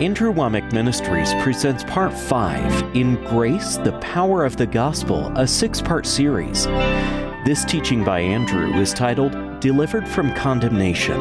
Wommack Ministries presents Part 5 in Grace, the Power of the Gospel, a six part series. This teaching by Andrew is titled Delivered from Condemnation.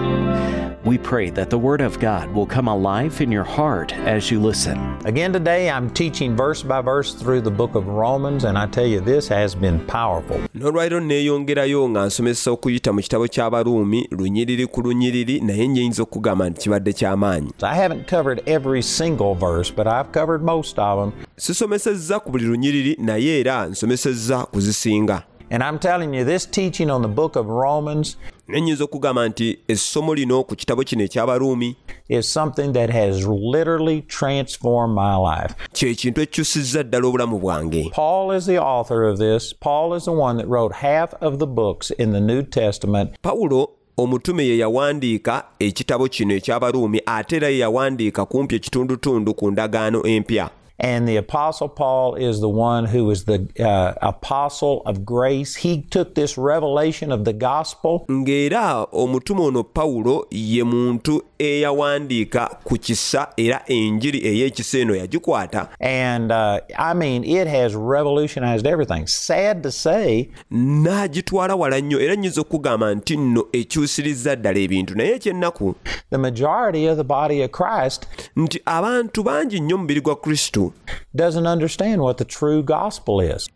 We pray that the Word of God will come alive in your heart as you listen. Again, today I'm teaching verse by verse through the book of Romans, and I tell you, this has been powerful. n'olwaliro neeyongerayo nga nsomesa okuyita mu kitabo ky'abaruumi lunyiriri ku lunyiriri naye nnyinza okugamba nti kibadde ky'amaanyi I haven't covered every single verse, but I've covered most of them. sisomesezza ku buli lunyiriri naye era nsomesezza ku zisinga And I'm telling you, this teaching on the book of Romans naye nnyinza okugamba nti essomo lino ku kitabo kino eky'abaruumi is something that has literally transformed my life. kyekintu ekikyusizza ddala obulamu bwange Paul is the author of this. Paul is the one that wrote half of the books in the New Testament. pawulo omutume ye yawandiika ekitabo kino eky'abaruumi ate era ye yawandiika kumpi ekitundutundu ku ndagaano empya And the Apostle Paul is the one who is the uh, apostle of grace. He took this revelation of the gospel ng'era omutume ono pawulo ye muntu eyawandiika ku kisa era enjiri ey'ekisa eno yagikwata And uh, I mean, it has revolutionized everything. Sad to say, n'agitwala wala nnyo era nnyinza okugamba nti nno ekyusirizza ddala ebintu naye ekyennaku the majority of the body of Christ nti abantu bangi nnyo mu mubiri gwa kristo doesn't understand what the true gospel is.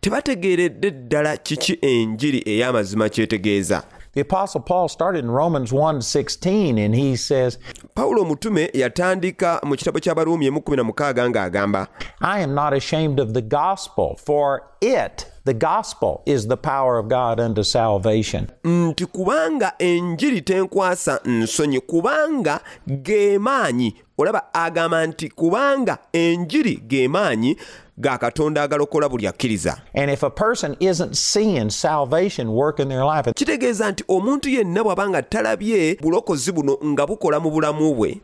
The Apostle Paul started in Romans 1 16, and he says, pawulo omutume yatandika mu kitabo ky'abaruumi emu kumi na mukaaga ng'agamba I am not ashamed of the gospel, for it, the gospel, is the power of God unto salvation. nti kubanga enjiri tenkwasa nsonyi kubanga ge maanyi olaba agamba nti kubanga enjiri ge maanyi ga katonda agalokola buli akkiriza. Kitegeeza nti omuntu yenna bw'aba nga talabye bulokozi buno nga bukola mu bulamu bwe.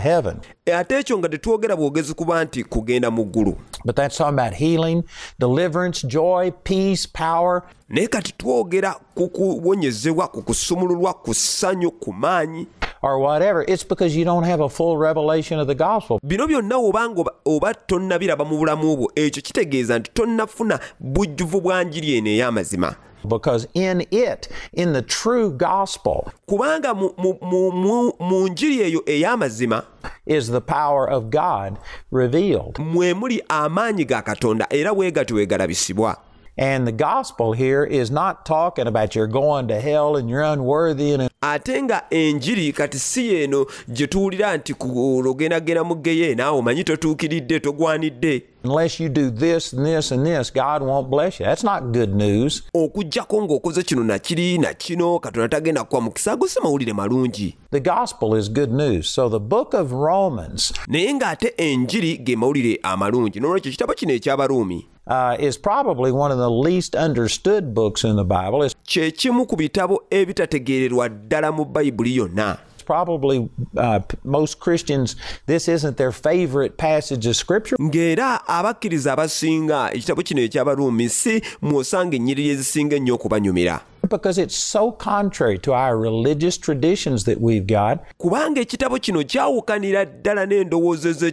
heaven, ate ekyo nga tetwogera bwogezi kuba nti kugenda mu ggulu. but that's talking about healing, deliverance, joy, peace, power, naye kati twogera ku kuwonyezebwa ku kusumululwa ku ssanyu ku maanyi or whatever. It's because you don't have a full revelation of the gospel. bino byonna obanga oba, tonnabiraba mu bulamu bwo ekyo kitegeeza nti tonnafuna bujjuvu bwa njiri eno ey'amazima Because in it, in the true gospel, kubanga mu, njiri eyo ey'amazima is the power of God revealed. mwe muli amaanyi ga katonda era weegati weegalabisibwa And the gospel here is not talking about you're going to hell and you're unworthy and ate nga enjiri kati si yeeno gye tuwulira nti kulogendagenda mu ggeyo naawe omanyi totuukiridde togwanidde unless you do this and this and this, God won't bless you. That's not good news. okugjako ng'okoze kino nakiri na kino katonda tagenda kuwa mukisa ago si mawulire malungi The gospel is good news. So the book of Romans naye ng'ate enjiri ge mawulire amalungi n'olwekyo ekitabo kino ekyabaruumi uh, is probably one of the least understood books in the Bible. It's kye kimu ku bitabo ebitategeererwa ddala mu bayibuli yonna probably uh, most Christians, this isn't their favorite passage of Scripture. ng'era abakkiriza abasinga ekitabo kino ekyabaruumi si mw'osanga ennyiriri ezisinga ennyo okubanyumira Because it's so contrary to our religious traditions that we've got. kubanga ekitabo kino kyawukanira ddala n'endowooza ze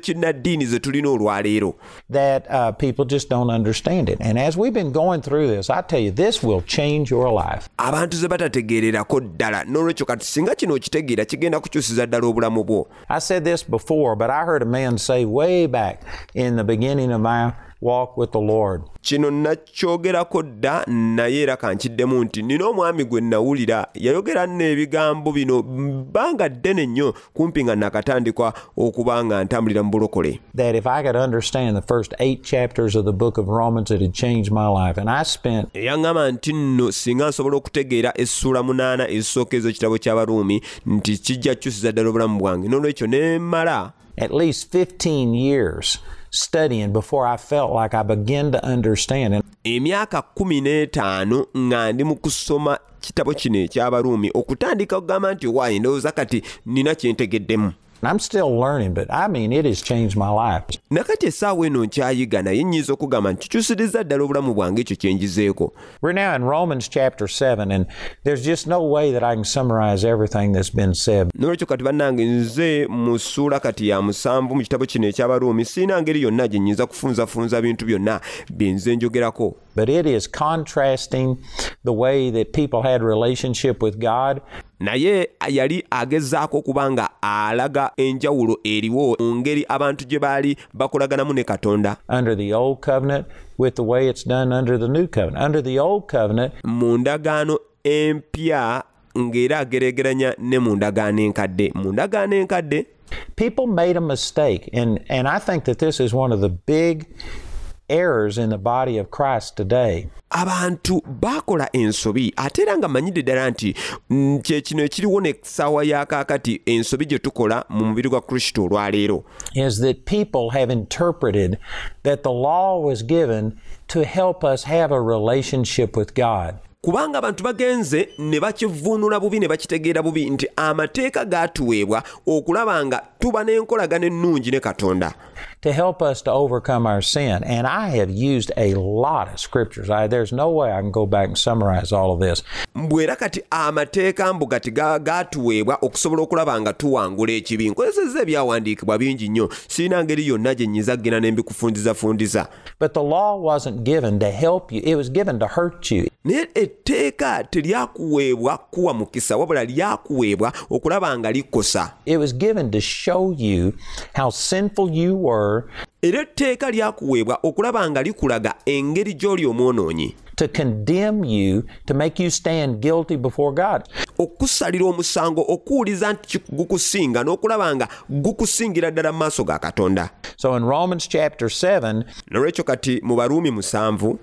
tulina olwaleero that uh, people just don't understand it. And as we've been going through this, I tell you, this will change your life. abantu ze batategeererako ddala n'olwekyo kati singa kino okitegeera kigenda kukyusiza ddala obulamu bwo I said this before, but I heard a man say way back in the beginning of my walk with the Lord. kino nakyogerako dda naye era kankiddemu nti nina omwami gwe nawulira yayogera nno ebigambo bino bbanga ddene nnyo kumpi nga nakatandikwa okuba nga ntambulira mu bulokole. Eyaŋŋamba nti nno singa nsobola okutegeera essuula munaana ezisooka ez'ekitabo ky'abaruumi nti kijja kukyusiza ddala obulamu bwange. N'olwekyo ne mmala. at least 15 years studying before I felt like I began to understand. And emyaka n'etaano nga ndi mu kusoma kitabo kino eky'abaruumi okutandika okugamba nti waayi ndowooza kati kyentegeddemu I'm still learning, but I mean, it has changed my life. nakati essaawa eno nkyayiga naye nnyinza okugamba nti kikyusirizza ddala obulamu bwange ekyo kye njizeeko We're now in Romans chapter 7, and there's just no way that I can summarize everything that's been said. nolwekyo kati bannange nze mu ssuula kati ya musanvu mu kitabo kino ekyabaruumi siina ngeri yonna gye nnyinza kufunzafunza bintu byonna bye nze njogerako But it is contrasting the way that people had relationship with God naye yali agezaako okuba nga alaga enjawulo eriwo mu ngeri abantu gye baali bakolaganamu ne katonda. Mu ndagaano empya ng'era ageregeranya ne mu ndagaano enkadde. Mu ndagaano enkadde people made a mistake, and, and I think that this is one of the big errors in the body of Christ today. abantu baakola ensobi ate era nga manyidde ddala nti mm, kye kino ekiriwo n'essaawa ya kaakati ensobi gye tukola mu mubiri gwa kristo olwaleero is that people have interpreted that the law was given to help us have a relationship with God. kubanga abantu bagenze ne bakivuunula bubi ne bakitegeera bubi nti amateeka gaatuweebwa okulaba nga tuba n'enkolagano ennungi ne katonda To help us to overcome our sin. And I have used a lot of scriptures. I, there's no way I can go back and summarize all of this. kati amateeka mbu gati ga- gaatuweebwa okusobola okulaba nga tuwangula ekibi nkozesezza ebyawandiikibwa bingi nnyo sirina ngeri yonna gye nnyinza kgenda ne mbikufundizafundiza But the law wasn't given to help you, it was given to hurt you. naye etteeka teryakuweebwa kuwa mukisa wabula lyakuweebwa okulaba nga likosa It was given to show you how sinful you were, era etteeka lyakuweebwa okulaba nga likulaga engeri gy'oli omwonoonyi. To condemn you, to make you stand guilty before God. okusalira omusango okuwuliza nti gukusinga n'okulaba nga gukusingira ddala mu maaso ga katonda. So in Romans chapter 7, nolwekyo kati mu baruumi musanvu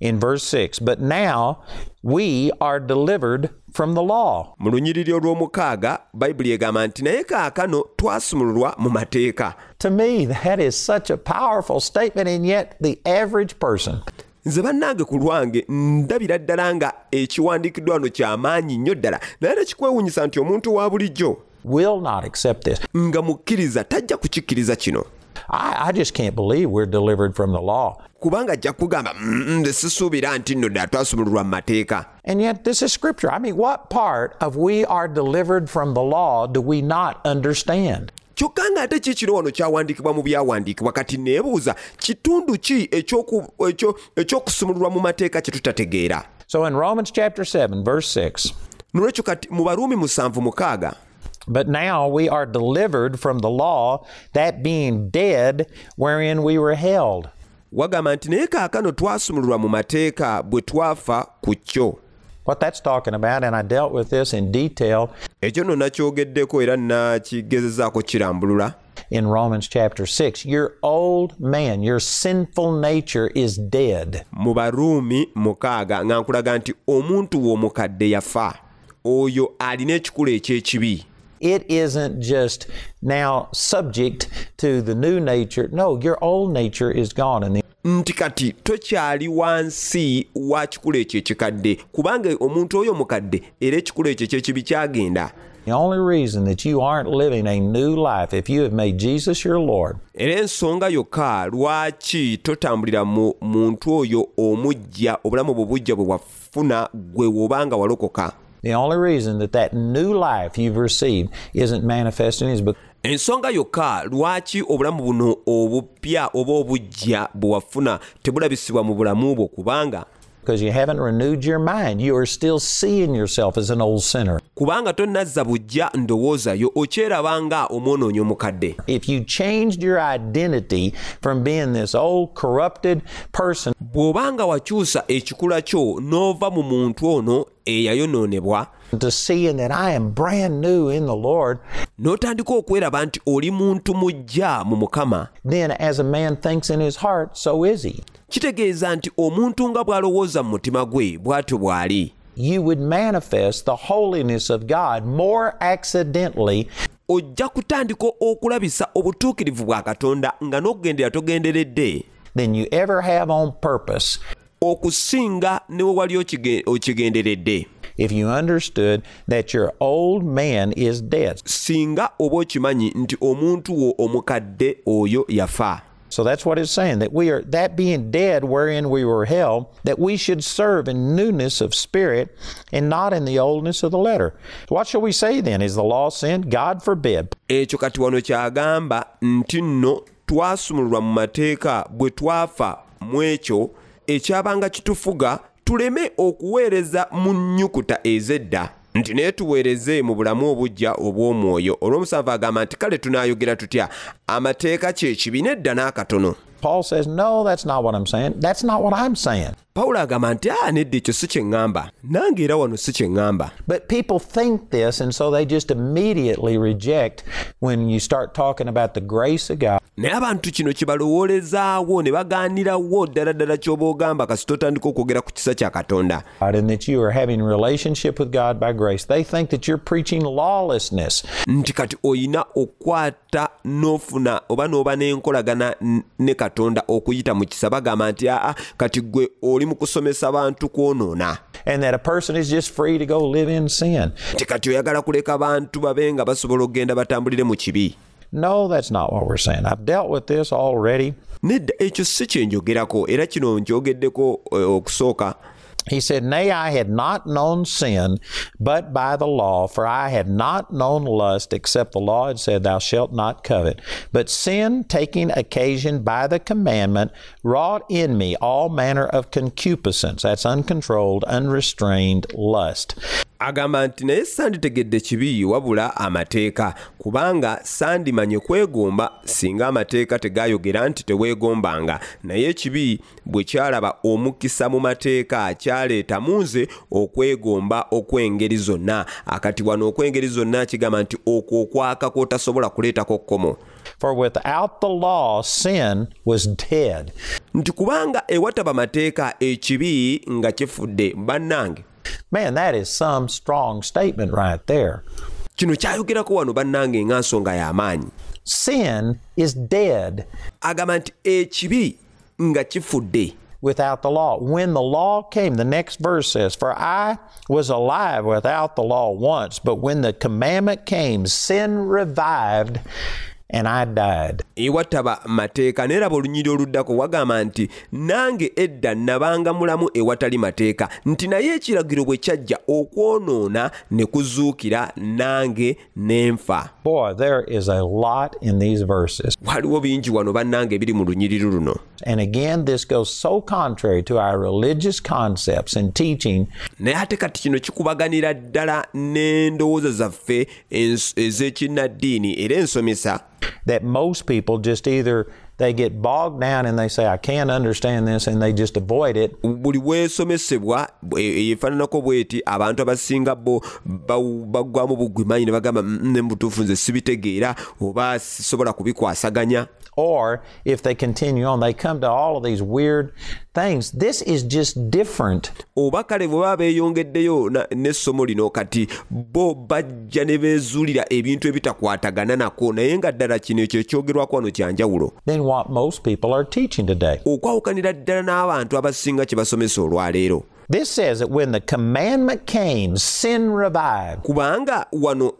in verse 6, but now we are delivered from the law. mu lunyiriri olw'omukaaga bayibuli egamba nti naye kaakano twasumululwa mu mateeka To me, that is such a powerful statement, and yet the average person nze bannange ku lwange ndabira ddala nga ekiwandiikiddwa wano kyamaanyi nnyo ddala naye tekikwewunyisa nti omuntu wa bulijjo will not accept this. nga mukkiriza tajja kukikkiriza kino I, I just can't believe we're delivered from the law. kubanga ajja kugamba "Mm, nti nno ddala twasumululwa mu mateeka And yet, this is scripture. I mean, what part of we are delivered from the law do we not understand? kyokka nga ate kiikino wano kyawandiikibwa mu byawandiikibwa kati neebuuza kitundu ki ekyokusumululwa mu mateeka kye tutategeera So, in Romans chapter 7, verse 6, nolwekyo kati mu baruumi musanvu mukaaga but now we are delivered from the law, that being dead wherein we were held. wagamba nti naye kaakano twasumululwa mu mateeka bwe twafa ku kyo What that's talking about, and I dealt with this in detail ekyo nno nakyogeddeko era nakigezezaako kirambulula in Romans chapter 6. Your old man, your sinful nature is dead. mu baruumi mukaaga nga nkulaga nti omuntu w'omukadde yafa oyo alina ekikula eky'ekibi It isn't just now subject to the new nature. No, your old nature is gone. And the nti kati tokyali wansi wa kikula ekyo ekikadde kubanga omuntu oyo omukadde era ekikula ekyo eky'ekibi kyagenda The only reason that you aren't living a new life if you have made Jesus your Lord era ensonga yokka lwaki totambulira mu muntu oyo omujja obulamu bwe bujja bwe wafuna gwe w'obanga walokoka The only reason that that new life you've received isn't manifesting is because ensonga yokka lwaki obulamu buno obupya oba obujja bwe wafuna tebulabisibwa mu bulamu bwo? Kubanga you haven't renewed your mind. You are still seeing yourself as an old sinner. kubanga tonnazza bujja ndowoozayo okyeraba nga omwonoonyi omukadde If you changed your identity from being this old corrupted person bw'obanga wakyusa ekikula kyo n'ova mu muntu ono eyayonoonebwa to seeing that I am brand new in the Lord, n'otandika okweraba nti oli muntu mujja mu mukama. Then as a man thinks in his heart, so is he. kitegeeza nti omuntu nga bw'alowooza mu mutima gwe bw'atyo bw'ali. You would manifest the holiness of God more accidentally. Ojja kutandika okulabisa obutuukirivu bwa katonda nga n'okugendera togenderedde. Than you ever have on purpose. okusinga ne we wali okige- okigenderedde if you understood that your old man is dead. singa oba okimanyi nti omuntu wo omukadde oyo yafa So that's what it's saying that we are, that being dead wherein we were held, that we should serve in newness of spirit and not in the oldness of the letter. What shall we say then? Is the law sin? God forbid. ekyo kati wano kyagamba nti nno twasumululwa mu mateeka bwe twafa mu ekyo ekyabanga kitufuga tuleme okuweereza mu nnyukuta ez'edda nti naye tuweereze mu bulamu obujja obw'omwoyo olw'omusanvu agamba nti kale tunaayogera tutya amateeka kye kibi nedda n'akatono Paul says, No, that's not what I'm saying. That's not what I'm saying. Pawulo agamba nti a nedda ekyo si kye ŋŋamba nange era wano si kye ŋŋamba But people think this, and so they just immediately reject when you start talking about the grace of God. naye abantu kino kye balowoolezaawo ne bagaanirawo ddala ddala ky'oba ogamba kasi totandika okwogera ku kisa kya katonda and that you are having relationship with God by grace. They think that you're preaching lawlessness. nti kati oyina okukwata n'ofuna oba n'oba n'enkolagana n- ne katonda okuyita mu kisa bagamba nti aa kati gwe oli mu kusomesa bantu kwonoona and that a person is just free to go live in sin. nti oyagala kuleka bantu babe nga basobola okgenda batambulire mu kibi No, that's not what we're saying. I've dealt with this already. nedda ekyo si kye era kino nkyogeddeko eh, okusooka He said, Nay, I had not known sin but by the law, for I had not known lust except the law had said, Thou shalt not covet. But sin, taking occasion by the commandment, wrought in me all manner of concupiscence. That's uncontrolled, unrestrained lust. agamba nti naye sanditegedde kibi wabula amateeka kubanga sandimanye kwegomba singa amateeka tegayogera nti teweegombanga naye ekibi bwe kyalaba omukisa mu mateeka kyaleeta mu nze okwegomba okw'engeri zonna. Akati wano okw'engeri zonna kigamba nti okwo okwaka kw'otasobola kuleetako kkomo. For without the law, sin was dead. nti kubanga ewataba mateeka ekibi nga kifudde bannange. Man, that is some strong statement right there. kino kyayogerako wano bannange nga nsonga y'amaanyi Sin is dead. Agamba nti ekibi nga kifudde without the law. When the law came, the next verse says, For I was alive without the law once, but when the commandment came, sin revived and I died. ewataba mateeka oluddako wagamba nti nange edda nabanga mulamu ewatali mateeka nti naye ekiragiro bwe kyajja okwonoona ne kuzuukira nange Boy, there is a lot in these verses. waliwo bingi wano bannange ebiri mu lunyiriri luno. And again, this goes so contrary to our religious concepts and teaching. Naye ate kati kino kikubaganira ddala n'endowooza zaffe ez'ekinnaddiini era ensomesa. That most people just either they get bogged down and they say, I can't understand this, and they just avoid it. buli bwesomesebwa efaananako bweti abantu abasinga bo baggwamu bugwimanyi ne bagamba "Mm, ne mutuufu nze sibitegeera oba sisobola kubikwasaganya Or if they continue on, they come to all of these weird things. This is just different. oba kale bwe baba beeyongeddeyo n'essomo lino kati bo bajja ne beezuulira ebintu ebitakwatagana nako naye nga ddala kino ekyo ekyogerwako wano kyanjawulo what most people are teaching today. okwawukanira ddala n'abantu abasinga kye basomesa olwaleero This says that when the commandment came, sin revived. kubanga wano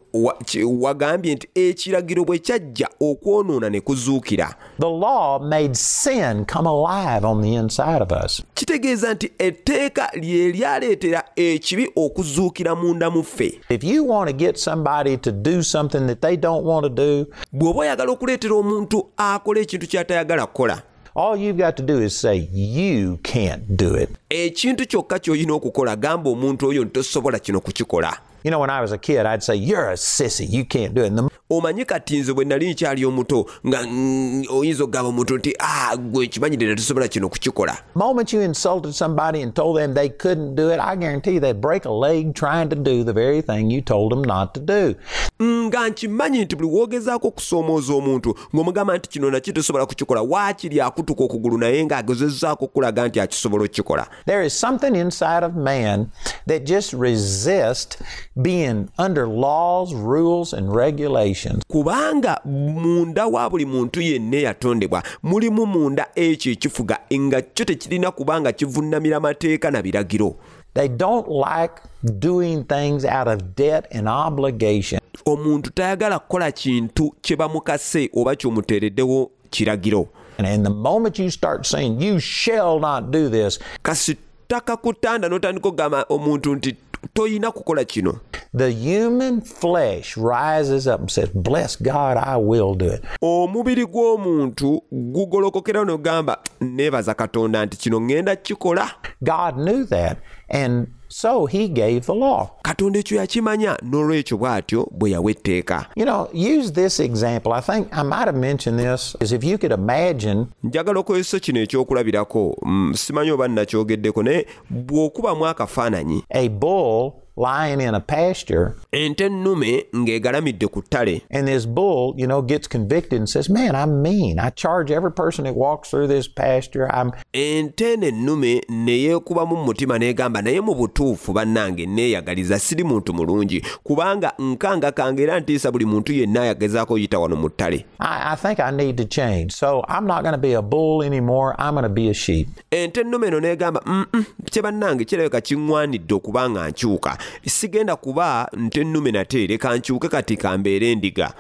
wagambye nti ekiragiro bwe kyajja okwonoona ne kuzuukira The law made sin come alive on the inside of us. kitegeeza nti etteeka lye lyaleetera ekibi okuzuukira munda mu ffe If you want to get somebody to do something that they don't want to do, bw'oba oyagala okuleetera omuntu akola ekintu ky'atayagala kukola all you've got to do is say, You can't do it. ekintu kyokka ky'olina okukola gamba omuntu oyo nti tosobola kino kukikola You know, when I was a kid, I'd say, You're a sissy. You can't do it. The kati nze bwe nali nkyali omuto nga mm, oyinza okugamba omuntu nti ah gwe tosobola kino kukikola moment you insulted somebody and told them they couldn't do it, I guarantee you they'd break a leg trying to do the very thing you told them not to do. nga nkimanyi nti buli wogezaako okusoomooza omuntu ng'omugamba nti kino nakyo tosobola kukikola waakiri akutuka okugulu naye ng'agezezzaako okulaga nti akisobola okukikola There is something inside of man that just resists being under laws, rules, and regulations. kubanga munda wa buli muntu yenna eyatondebwa mulimu munda ekyo ekifuga nga kyo tekirina kubanga kivunnamira mateeka na biragiro They don't like doing things out of debt and obligation. omuntu tayagala kukola kintu kye bamukase oba ky'omuteereddewo kiragiro And, and the moment you start saying, You shall not do this, kasi takakutanda n'otandika okugamba omuntu nti toyina kukola kino the human flesh rises up and says, Bless God, I will do it. omubiri gw'omuntu gugolokokera n'ogamba neebaza katonda nti kino ŋŋenda kikola God knew that. And so he gave the law. katonda ekyo yakimanya n'olwekyo bw'atyo bwe yawa etteeka You know, use this example. I think I might have mentioned this is if you could imagine njagala okozesa kino ekyokulabirako mm, simanyi oba nnakyogeddeko naye bw'okubamu akafaananyi a bull lying in a pasture, ente ennume ng'egalamidde ku ttale and this bull, you know, gets convicted and says, Man, I'm mean. I charge every person that walks through this pasture. I'm ente eno ennume ne yeekubamu mu mutima n'egamba naye mu butuufu bannange neeyagaliza siri muntu mulungi kubanga nkanga kange era ntiisa buli muntu yenna ayagezaako oyita wano mu ttale I, I think I need to change. So I'm not going to be a bull anymore. I'm going to be a sheep. ente ennume eno n'egamba "Mm-mm, kye bannange kirabika kiŋŋwanidde okuba nga nkyuka sigenda kuba nte nnume nate leka nkyuke kati kambeere endiga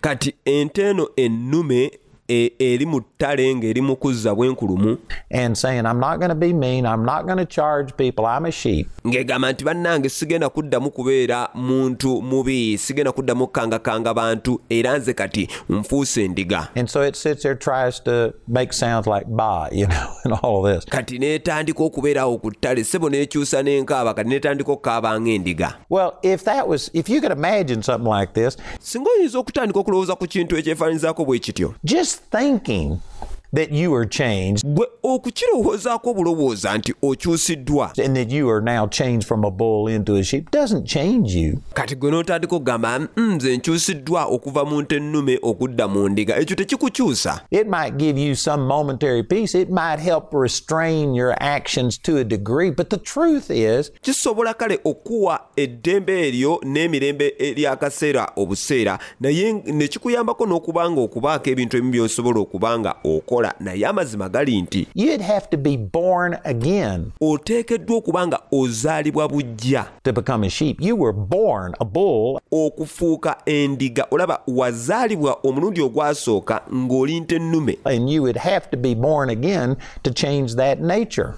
kati ente eno ennume eri mu ttale ng'eri mu kuzza bwenkulumu and saying, I'm not going to be mean. I'm not going to charge people. I'm a sheep. ng'egamba nti bannange sigenda kuddamu kubeera muntu mubi sigenda kuddamu kukangakanga bantu era nze kati nfuuse endiga And so it sits there, tries to make sounds like ba, you know, and all of this. kati neetandika okubeerawo ku ttale sebo n'ekyusa n'enkaaba kati neetandika okukaaba ng'endiga Well, if that was, if you could imagine something like this, singa oyinza okutandika okulowooza ku kintu ekyefaanyizaako bwe kityo just thinking that you are changed gwe okukirowoozaako obulowooza nti okyusiddwa and that you are now changed from a bull into a sheep doesn't change you. kati gwe n'otandika okugamba "Mm, nze nkyusiddwa okuva mu nte ennume okudda mu ndiga ekyo tekikukyusa It might give you some momentary peace. It might help restrain your actions to a degree. But the truth is, kisobola kale okuwa eddembe eryo n'emirembe eryakaseera obuseera naye ne kikuyambako n'okuba nga okubaako ebintu ebimu by'osobola okuba nga bw'okola naye amazima gali nti oteekeddwa okuba nga ozaalibwa bujja okufuuka endiga olaba wazaalibwa omulundi ogwasooka ng'oli nte ennume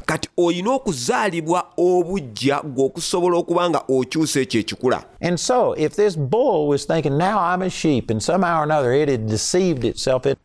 kati olina okuzaalibwa obujja gw'okusobola okuba nga okyusa ekyo ekikula. And so, if this bull was thinking, now I'm a sheep, and somehow or another it had deceived itself. In...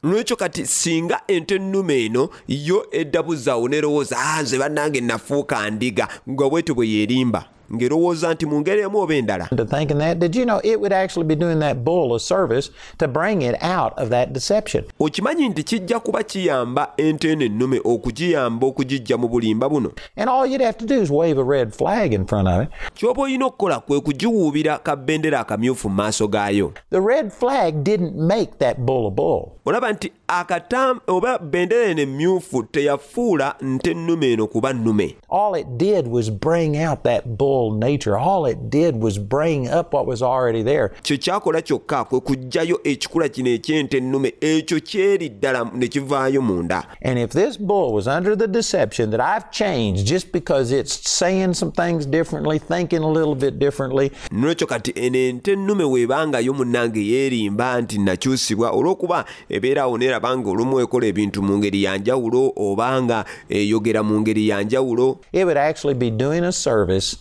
ente ennume eno yo eddabuzaawo nerowooza "Ah, nze bannange nafuuka ndiga. Nga bwetyo bwe yeerimba ng'erowooza nti mu ngeri emu oba endala thinking that, did you know it would actually be doing that bull a service to bring it out of that deception? okimanyi nti kijja kuba kiyamba eno ennume okugiyamba okugijja mu bulimba buno And all you'd have to do is wave a red flag in front of it. ky'oba olina okukola kwe kugiwuubira kabendera akamyufu mu maaso gaayo The red flag didn't make that bull a bull. olaba nti akatam oba bendera eno emyufu teyafuula nte ennume eno kuba nnume All it did was bring out that bull nature. All it did was bring up what was already there. kye kyakola kyokka kwe kuggyayo ekikula kino eky'ente ennume ekyo kyeri ddala ne kivaayo munda And if this bull was under the deception that I've changed just because it's saying some things differently, thinking a little bit differently, nolwekyo kati eno ente ennume weebangayo munnange yeerimba nti nakyusibwa olw'okuba neeraba nga olumu ekola ebintu mu ngeri ya njawulo oba nga eyogera mu ngeri ya njawulo it would actually be doing a service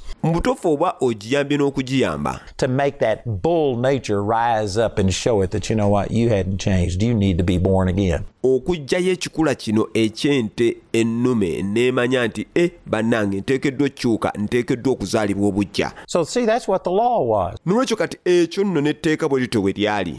ogiyambye n'okugiyamba to make that bull nature rise up and show it that, you know what, you hadn't changed. You need to be born again. okugjayo ekikula kino ekyente ennume neemanya nti e bannange nteekeddwa okukyuka nteekeddwa okuzaalibwa obujja nolwekyo kati ekyo nno n'etteeka bwe lityo bwe lyali.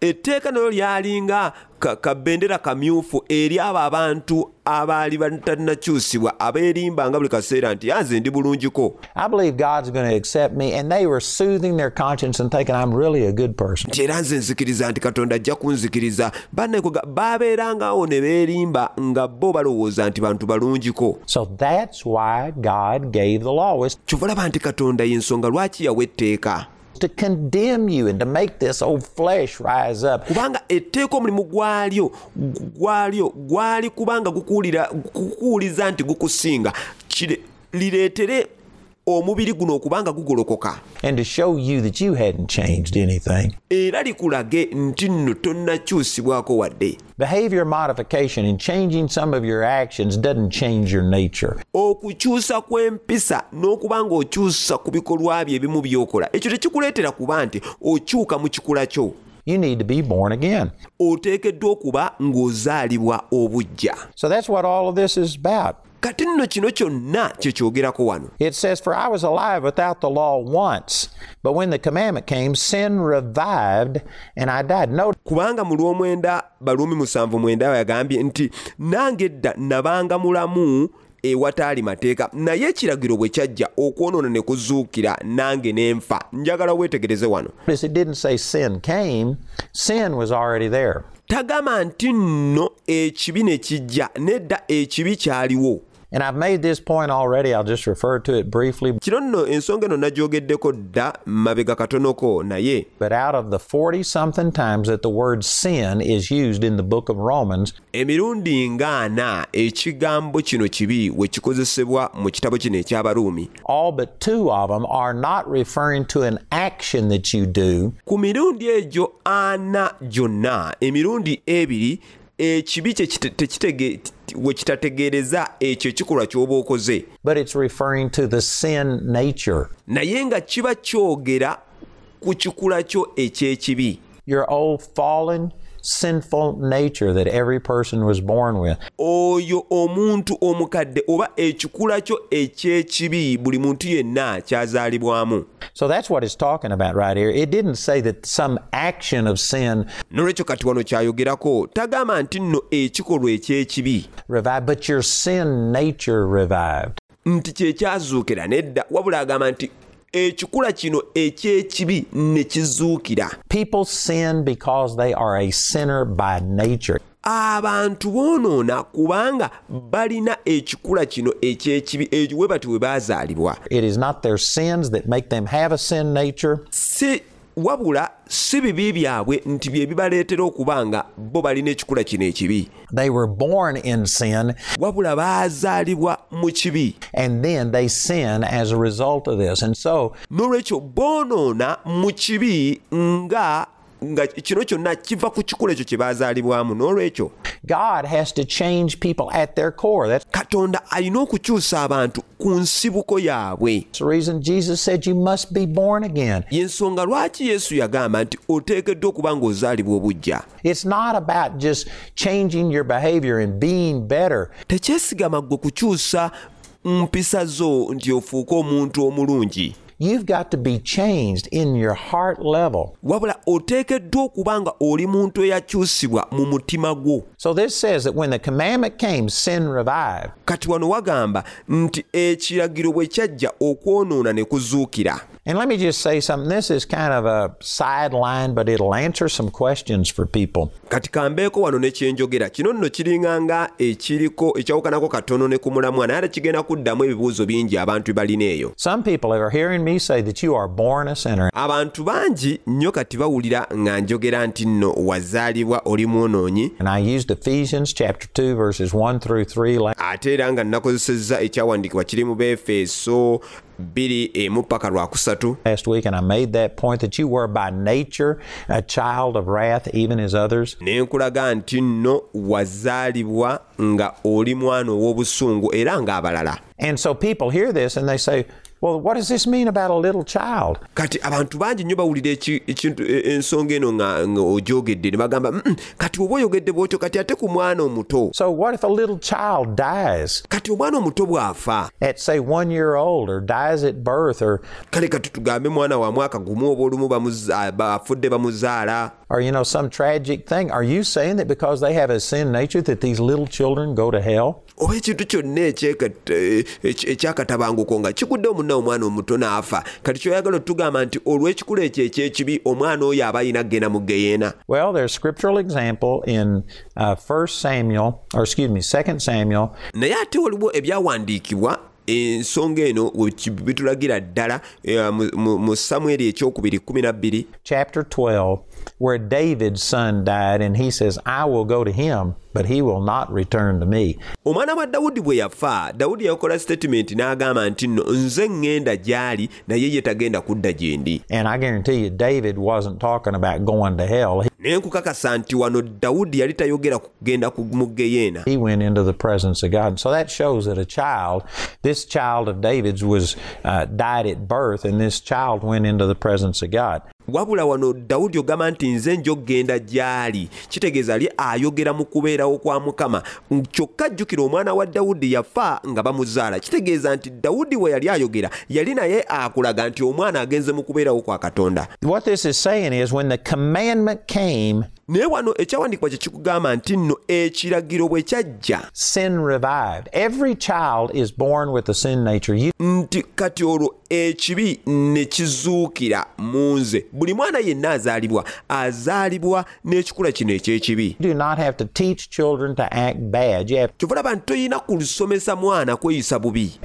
Etteeka nalyo lyalinga kabendera kamyufu eri abo abantu abaali batannakyusibwa abeerimbanga buli kaseera nti yanze ndi bulungiko I'm really a good person. nti era nze nzikiriza nti katonda ajja kunzikiriza bannekoga baabeerangawo ne beerimba nga bo balowooza nti bantu balungiko So that's why God gave the law. Was kyova olaba nti katonda y'ensonga lwaki yawa etteeka to condemn you and to make this old flesh rise up. kubanga etteeka omulimu gwalyo gwalyo gwali kubanga gukuwuliza nti gukusinga lireetere omubiri guno okubanga gugolokoka and to show you that you hadn't changed anything. era likulage nti nno tonnakyusibwako wadde Behavior modification and changing some of your actions doesn't change your nature. okukyusa kw'empisa n'okuba ng'okyusa ku bikolwa byo ebimu by'okola ekyo tekikuleetera kuba nti okyuka mu kikula kyo You need to be born again. oteekeddwa okuba ng'ozaalibwa obujja So that's what all of this is about. Kati nno kino kyonna kye kyogerako wano. It says, For I was alive without the law once, but when the commandment came, sin revived and I died. Note, kubanga mu lw'omwenda baluumi musanvu mwenda yagambye nti nange edda nabanga mulamu ewataali mateeka naye ekiragiro bwe kyajja okwonoona ne kuzuukira nange ne nfa. Njagala weetegereze wano. Tagamba nti nno ekibi ne kijja nedda ekibi kyaliwo And I've made this point already, I'll just refer to it briefly. kino nno ensonga eno nagyogeddeko dda mabega katonoko naye. But out of the 40 something times that the word sin is used in the book of Romans, emirundi ng'ana ekigambo kino kibi we kikozesebwa mu kitabo kino eky'abaruumi. all but two of them are not referring to an action that you do, ku mirundi egyo ana gyonna emirundi ebiri ekibi kye kite- tekitege- we kitategeereza ekyo ekikolwa ky'oba okoze but it's referring to the sin nature. naye nga kiba kyogera ku kikula kyo eky'ekibi Your old fallen, sinful nature that every person was born with. oyo omuntu omukadde oba ekikula kyo eky'ekibi buli muntu yenna kyazaalibwamu So that's what it's talking about right here. It didn't say that some action of sin nolwekyo kati wano kyayogerako tagamba nti nno ekikolwa eky'ekibi revived, but your sin nature revived. nti kyekyazuukira nedda wabula agamba nti ekikula kino eky'ekibi ne kizuukira People sin because they are a sinner by nature. abantu boonoona kubanga balina ekikula kino eky'ekibi ekyo we bati we baazaalibwa It is not their sins that make them have a sin nature. si wabula si bibi byabwe nti bye bibaleetera okuba nga bo balina ekikula kino ekibi. They were born in sin. Wabula baazaalibwa mu kibi. And then they sin as a result of this. And so n'olwekyo boonoona mu kibi nga nga kino kyonna kiva ku kikula ekyo kye baazaalibwamu n'olwekyo katonda alina okukyusa abantu ku nsibuko yaabwe. yensonga lwaki yesu yagamba nti oteekeddwa okuba ng'ozaalibwa obujja tekyesigama ggwe kukyusa mpisa zo nti ofuuke omuntu omulungi. You've got to be changed in your heart level. wabula oteekeddwa okuba nga oli muntu eyakyusibwa mu mutima gwo So this says that when the commandment came, sin revived. kati wano wagamba nti ekiragiro bwe kyajja okwonoona ne kuzuukira And let me just say something. This is kind of a sideline, but it'll answer some questions for people. kati kambeeko wano ne kyenjogera kino nno kiringa nga ekiriko ekyawukanako katono ne ku mulamwa naye ate kigenda kuddamu ebibuuzo bingi abantu bye balina eyo Some people are hearing me say that you are born a sinner. abantu bangi nnyo kati bawulira nga njogera nti nno wazaalibwa oli mwonoonyi And I used Ephesians chapter 2, verses 1 through 3 la- ate era nga nakozesezza ekyawandiikibwa kiri mu beefeso 2 emu eh, paka lwakusatu last week, and I made that point that you were by nature a child of wrath, even as others. ne nkulaga nti nno wazaalibwa nga oli mwana ow'obusungu era ng'abalala And so people hear this and they say, well, what does this mean about a little child? kati abantu bangi nnyo bawulira ekintu ensonga eno nga ne bagamba "Mm, kati oba oyogedde bwotyo kati ate ku mwana omuto So what if a little child dies kati omwana omuto bw'afa at, say, one year old or dies at birth or, kale kati tugambe mwana wa mwaka gumu oba olumu bamuzaala or, you know, some tragic thing? Are you saying that because they have a sin nature that these little children go to hell? Oba ekintu kyonna eh, eky- ekyakatabanguko nga kigudde omuna omwana omuto n'afa. Kati kyoyagala otugamba nti olw'ekikula ekyo eky'ekibi omwana oyo aba ayina kgenda mu geyeena Well, there's scriptural example in uh, 1 Samuel, or excuse me, 2 Samuel, naye ate waliwo ebyawandiikibwa ensonga eno bitulagira ddala eh, mu samweri ekyokubiri 12 chapter 12, where David's son died, and he says, I will go to him, but he will not return to me. omwana wa dawudi bwe yafa dawudi yakola statement n'agamba nti nno nze ŋŋenda gy'ali naye ye tagenda kudda gye ndi And I guarantee you, David wasn't talking about going to hell. He- naye nkukakasa nti wano dawudi yali tayogera kugenda ku mu geyeena He went into the presence of God. So that shows that a child, this child of David's was uh, died at birth, and this child went into the presence of God. Wabula wano dawudi ogamba nti nze nja okgenda gy'ali. Kitegeeza ali ayogera mu kubeerawo kwa mukama. Kyokka jjukira omwana wa dawudi yafa nga bamuzaala. Kitegeeza nti dawudi we yali ayogera yali naye akulaga nti omwana agenze mu kubeerawo kwa katonda. What this is saying is when the commandment came, naye wano ekyawandiikibwa kye kikugamba nti nno ekiragiro bwe kyajja. Nti kati olwo ekibi ne kizuukira mu nze. Buli mwana yenna azaalibwa azaalibwa n'ekikula kino eky'ekibi. Kyovulaba nti toyina kulusomesa mwana kweyisa bubi.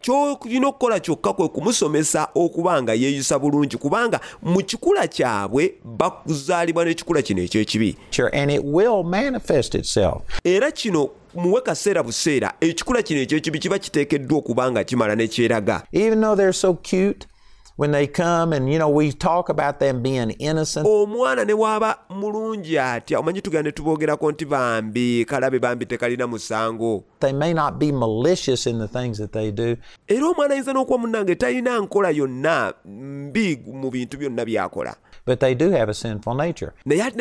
kyolina okukola kyokka kwe kumusomesa okuba nga yeeyisa bulungi kubanga mu kikula kyabwe bakuzaalibwa n'ekikula kino eky'ekibi and it will manifest itself. era kino muwe kaseera buseera ekikula kino eky'ekibi kiba kiteekeddwa okuba nga kimala ne kyeraga Even though they're so cute when they come and, you know, we talk about them being innocent, omwana ne waaba mulungi atya? Omanyi tuboogerako nti bambi kalabe bambi tekalina musango. They may not be malicious in the things that they do, era omwana ayinza n'okuba munnange talina nkola yonna mbi mu bintu byonna byakola but they do have a sinful nature. naye ate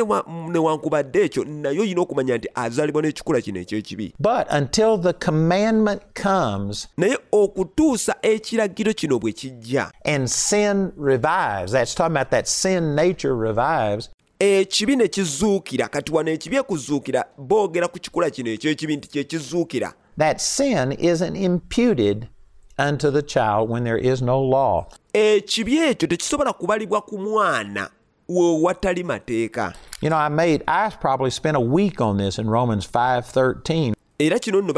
newankubadde ekyo naye olina okumanya nti azaalibwa n'ekikula kino eky'ekibi But until the commandment comes naye okutuusa ekiragiro kino bwe kijja and sin revives, that's talking about that sin nature revives, ekibi ne kizuukira kati wano ekibi ekuzuukira boogera ku kikula kino eky'ekibi nti kye kizuukira that sin isn't imputed unto the child when there is no law. ekibi ekyo tekisobola kubalibwa ku mwana mateeka. You know, I made I probably spent a week on this in Romans 5:13 era kino nno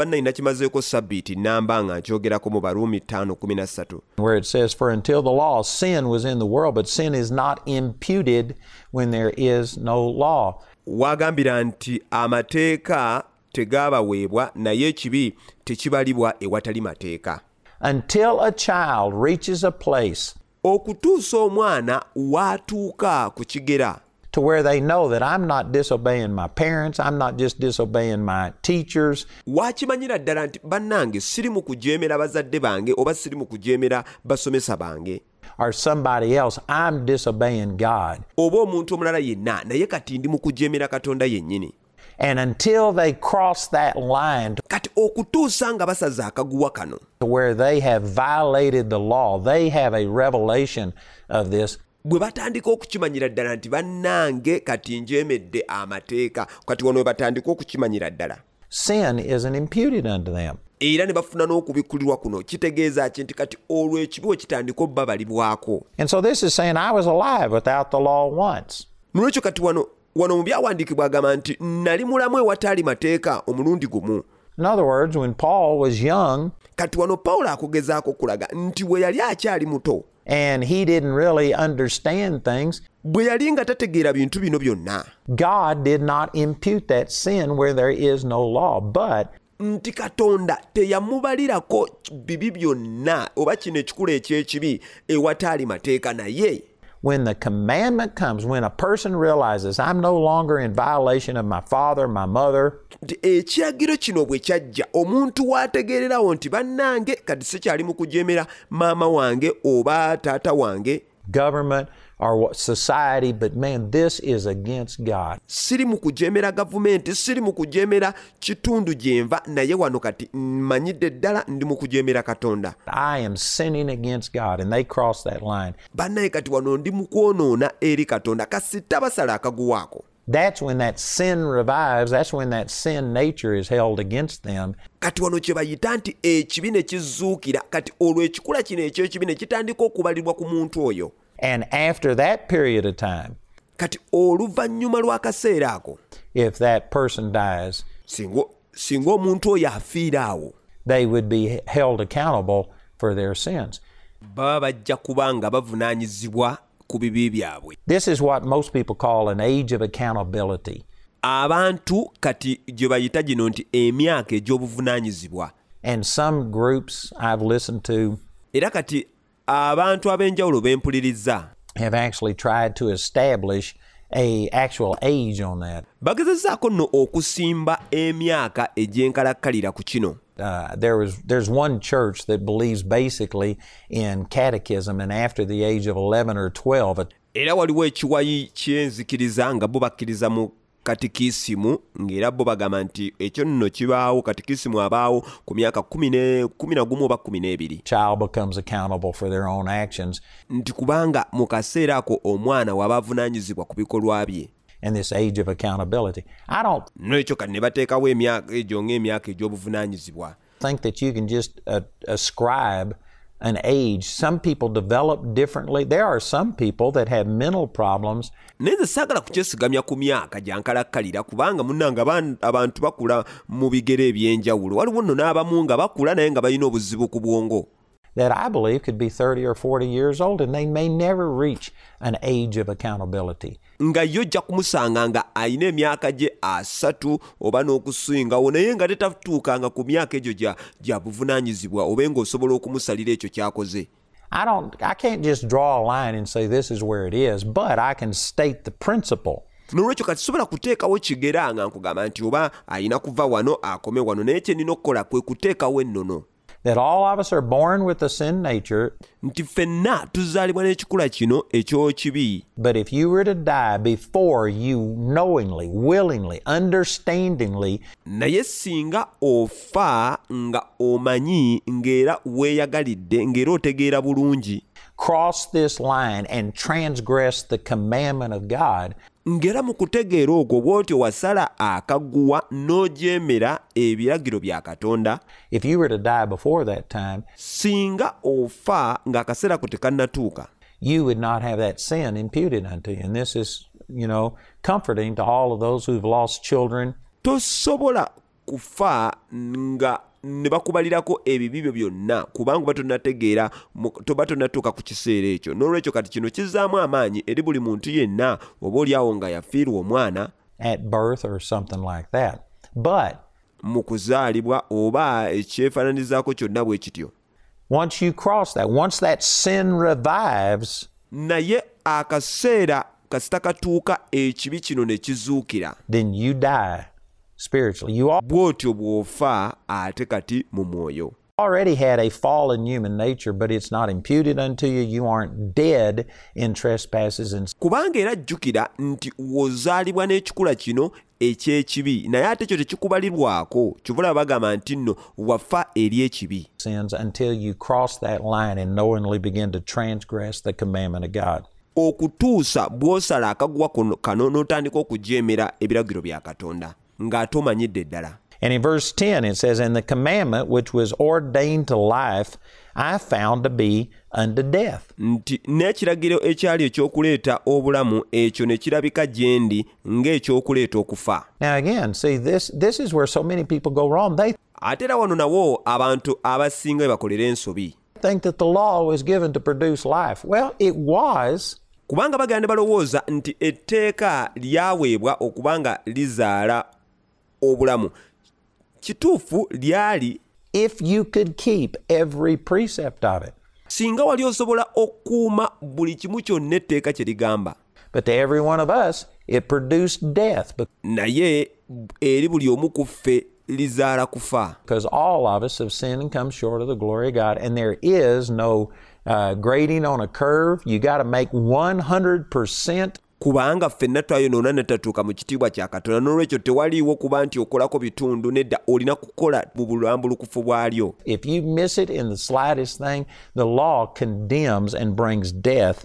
sabbiiti namba nga nkyogerako mu baruumi 5:13 where it says for until the law sin was in the world but sin is not imputed when there is no law. wagambira nti amateeka tegaabaweebwa naye ekibi tekibalibwa ewatali mateeka. Until a child reaches a place okutuusa omwana waatuuka ku kigera. To where they know that I'm not disobeying my parents, I'm not just disobeying my teachers, waakimanyira ddala nti bannange siri mu kujeemera bazadde bange oba siri mu kujeemera basomesa bange? Or somebody else, I'm disobeying God. oba omuntu omulala yenna naye kati ndi mu kujeemera katonda yennyini And until they cross that line to kati okutuusa nga basaza akaguwa kano where they have violated the law, they have a revelation of this. bwe batandika okukimanyira ddala nti bannange kati njeemedde amateeka kati wano we batandika okukimanyira ddala Sin isn't imputed unto them. era ne bafuna n'okubikkulirwa kuno kitegeeza ki nti kati olwo ekibi we kitandika obbabalibwako And so this is saying I was alive without the law once. nolwekyo kati wano wano mu byawandiikibwa agamba nti nali mulamu ewataali mateeka omulundi gumu In other words, when Paul was young kati wano pawulo akugezaako kulaga nti bwe yali akyali muto and he didn't really understand things, bwe yali nga tategeera bintu bino byonna God did not impute that sin where there is no law. But nti katonda teyamubalirako bibi byonna oba kino ekikula eky'ekibi ewataali mateeka naye when the commandment comes, when a person realizes I'm no longer in violation of my father, my mother, ekiragiro kino bwe kyajja omuntu waategeererawo nti bannange kati sikyali mu kujeemera maama wange oba taata wange? Government, what- society, but man, this is against God. siri mu kujeemera gavumenti siri mu kujeemera kitundu gye nva naye wano kati mmanyidde ddala ndi mu kujeemera katonda I am sinning against God, and they cross that line. bannaye kati wano ndi mu kwonoona eri katonda kasita basala akaguwaako That's when that sin revives. That's when that sin nature is held against them. kati wano kye bayita nti ekibi ne kizuukira kati olwo ekikula kino eky'ekibi ne kitandika okubalirwa ku muntu oyo And after that period of time, kati oluvannyuma lw'akaseera ako if that person dies, singa omuntu oyo afiira awo they would be held accountable for their sins. baba bajja kuba nga bavunaanyizibwa ku bibi byabwe This is what most people call an age of accountability. abantu kati gye bayita gino nti emyaka egy'obuvunaanyizibwa And some groups I've listened to era kati abantu ab'enjawulo bempuliriza have actually tried to establish a actual age on that. bagezezaako nno okusimba emyaka egy'enkalakkalira ku kino Uh, there was there's one church that believes basically in catechism, and after the age of 11 or 12, it- era waliwo ekiwayi kyenzikiriza nga bo bakkiriza mu katikisimu ng'era bo bagamba nti ekyo nno kibaawo katikisimu abaawo ku myaka 11 oba 12 child becomes accountable for their own actions, nti kubanga mu kaseera ako omwana waba avunaanyizibwa ku bikolwa bye. And this age of accountability. I don't n'ekyo kati ne bateekawo emyaka egyo ng'emyaka egy'obuvunaanyizibwa. think that you can just uh, ascribe an age. Some people develop differently. There are some people that have mental problems ku myaka kubanga abantu bakula mu bigere nno bakula naye nga ku bwongo that I believe could be 30 or 40 years old and they may never reach an age of accountability. nga yo ojja kumusanga nga alina emyaka gye asatu oba n'okusingawo naye nga tetatuukanga ku myaka egyo gya- buvunaanyizibwa ng'osobola okumusalira ekyo ky'akoze I don't I can't just draw a line and say this is where it is, but I can state the principle. nolwekyo kati sobola kuteekawo kigera nga nkugamba nti oba ayina kuva wano akome wano naye kye nina okukola kwe kuteekawo ennono That all of us are born with a sin nature, nti ffenna tuzaalibwa n'ekikula kino eky'okibi but if you were to die before you knowingly, willingly, understandingly naye singa ofa nga omanyi ng'era weeyagalidde ng'era otegeera bulungi. cross this line and transgress the commandment of God, ng'era mu kutegeera okwo bw'otyo wasala akaguwa n'ojeemera ebiragiro bya katonda if you were to die before that time, singa ofa ng'akaseera ko tekannatuuka you would not have that sin imputed unto you. And this is, you know, comforting to all of those who've lost children. tosobola kufa nga ne bakubalirako ebibi byo byonna kubanga oba tonnategeera toba tonnatuuka ku kiseera ekyo. N'olwekyo kati kino kizzaamu amaanyi eri buli muntu yenna oba oliawo nga yafiirwa omwana at birth or something like that. But mu kuzaalibwa oba ekyefaananizaako kyonna bwe kityo. once you cross that, once that sin revives, naye akaseera kasita katuuka ekibi kino ne kizuukira. then you die spiritually. You bw'otyo bw'ofa ate kati mu mwoyo already had a fallen human nature, but it's not imputed unto you. You aren't dead in trespasses and kubanga era jjukira nti wozaalibwa n'ekikula kino eky'ekibi naye ate ekyo tekikubalirwako kyovula bagamba nti nno wafa eri ekibi sins until you cross that line and knowingly begin to transgress the commandment of God. okutuusa bw'osala akaguwa kano n'otandika okujeemera ebiragiro bya katonda ng'ate omanyidde ddala And in verse 10, it says, And the commandment which was ordained to life, I found to be unto death. nti n'ekiragiro ekyali ekyokuleeta obulamu ekyo ne kirabika gye ndi ng'ekyokuleeta okufa Now, again, see, this, this is where so many people go wrong. They ate era wano nawo abantu abasinga bebakolera ensobi think that the law was given to produce life. Well, it was, kubanga bagenda balowooza nti etteeka lyaweebwa okuba nga lizaala obulamu kituufu lyali if you could keep every precept of it. singa wali osobola okukuuma buli kimu kyonna etteeka kye ligamba But to every one of us, it produced death naye eri buli omu ku ffe lizaala kufa because all of us have sinned and come short of the glory of God. And there is no uh, grading on a curve. You got to make 100% kubanga ffenna twayonoona ne tatuuka mu kitiibwa kya katonda n'olwekyo tewaliiwo kuba nti okolako bitundu nedda olina kukola mu bulambulukufu bwalyo If you miss it in the slightest thing, the law condemns and brings death